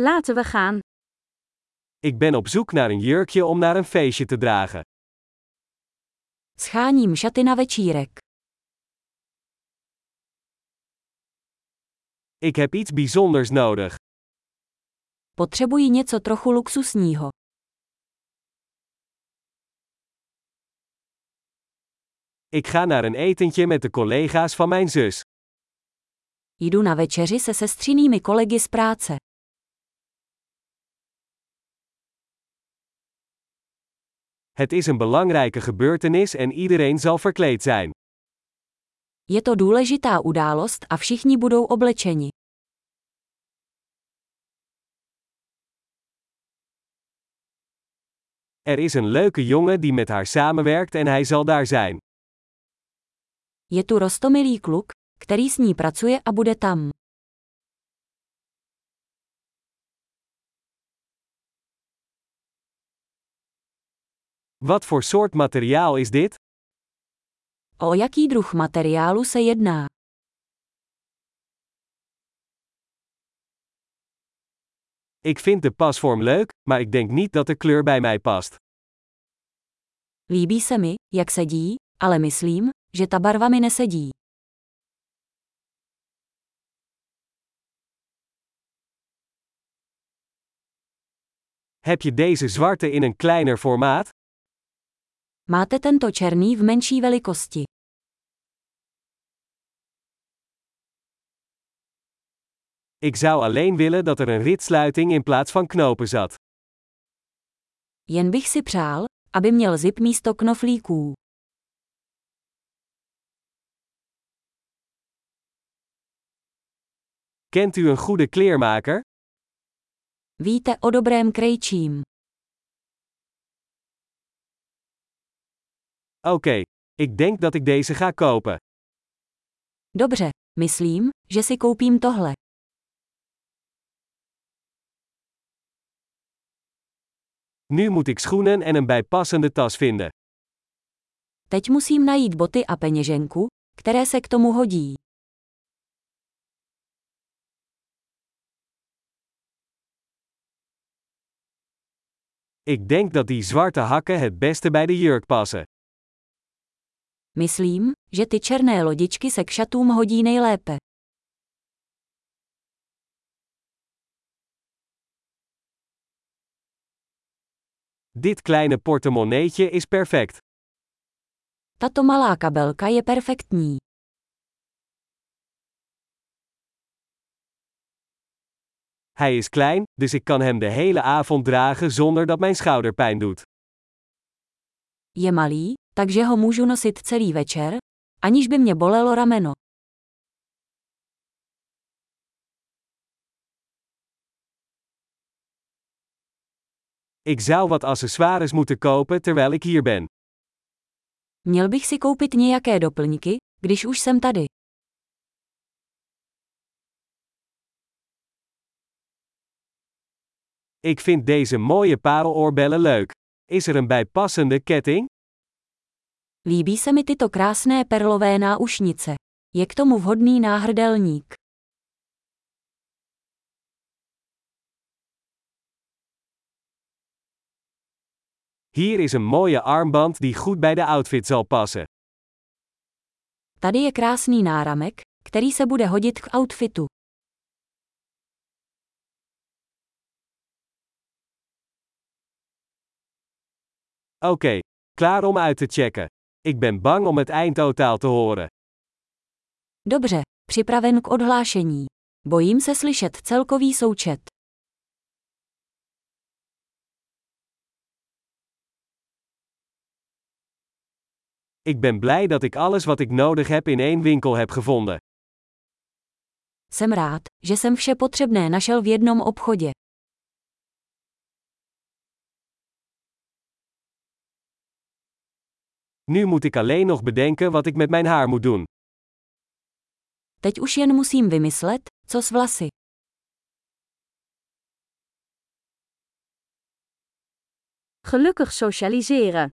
Laten we gaan. Ik ben op zoek naar een jurkje om naar een feestje te dragen. Scháním šaty na večírek. Ik heb iets bijzonders nodig. Potřebuji něco trochu luxusního. Ik ga naar een etentje met de collega's van mijn zus. Jdu na večeři se sestřinými kolegy z práce. Het is een belangrijke gebeurtenis en iedereen zal verkleed zijn. Je to důležitá událost a všichni budou oblečeni. Er is een leuke jongen die met haar samenwerkt en hij zal daar zijn. Je tu rostomilý kluk, který s ní pracuje a bude tam. Wat voor soort materiaal is dit? O jaký druh materiálu se jedná? Ik vind de pasvorm leuk, maar ik denk niet dat de kleur bij mij past. Líbí se mi, jak sedí, ale myslím, že ta barva mi nesedí. Heb je deze zwarte in een kleiner formaat? Máte tento černý v menší velikosti. Ik zou alleen willen dat er een ritsluiting in plaats van knopen zat. Jen bych si přál, aby měl zip místo knoflíků. Kent u een goede kleermaker? Víte o dobrém krejčím. Oké, ik denk dat ik deze ga kopen. Dobře, myslím, že si koupím tohle. Nu moet ik schoenen en een bijpassende tas vinden. Teď musím najít boty a peněženku, které se k tomu hodí. Ik denk dat die zwarte hakken het beste bij de jurk passen. Myslím, že ty černé lodičky se k šatům hodí nejlépe. Dit kleine portemonneetje is perfect. Tato malá kabelka je perfektní. Hij is klein, dus ik kan hem de hele avond dragen zonder dat mijn schouder pijn doet. Je malý, takže ho můžu nosit celý večer, aniž by mě bolelo rameno. Ik zou wat accessoires moeten kopen terwijl ik hier ben. Měl bych si koupit nějaké doplňky, když už jsem tady. Ik vind deze mooie pareloorbellen leuk. Is er een bijpassende ketting? Líbí se mi tyto krásné perlové náušnice. Je k tomu vhodný náhrdelník. Hier is een mooie armband die goed bij de outfit zal passen. Tady je krásný náramek, který se bude hodit k outfitu. Oké, klaar om uit te checken. Ik ben bang om het eindtotaal te horen. Dobře, připraven k odhlášení. Bojím se slyšet celkový součet. Ik ben blij dat ik alles wat ik nodig heb in één winkel heb gevonden. Jsem rád, že jsem vše potřebné našel v jednom obchodě. Nu moet ik alleen nog bedenken wat ik met mijn haar moet doen. Teď už jen musím vymyslet, co s vlasy. Gelukkig socialiseren.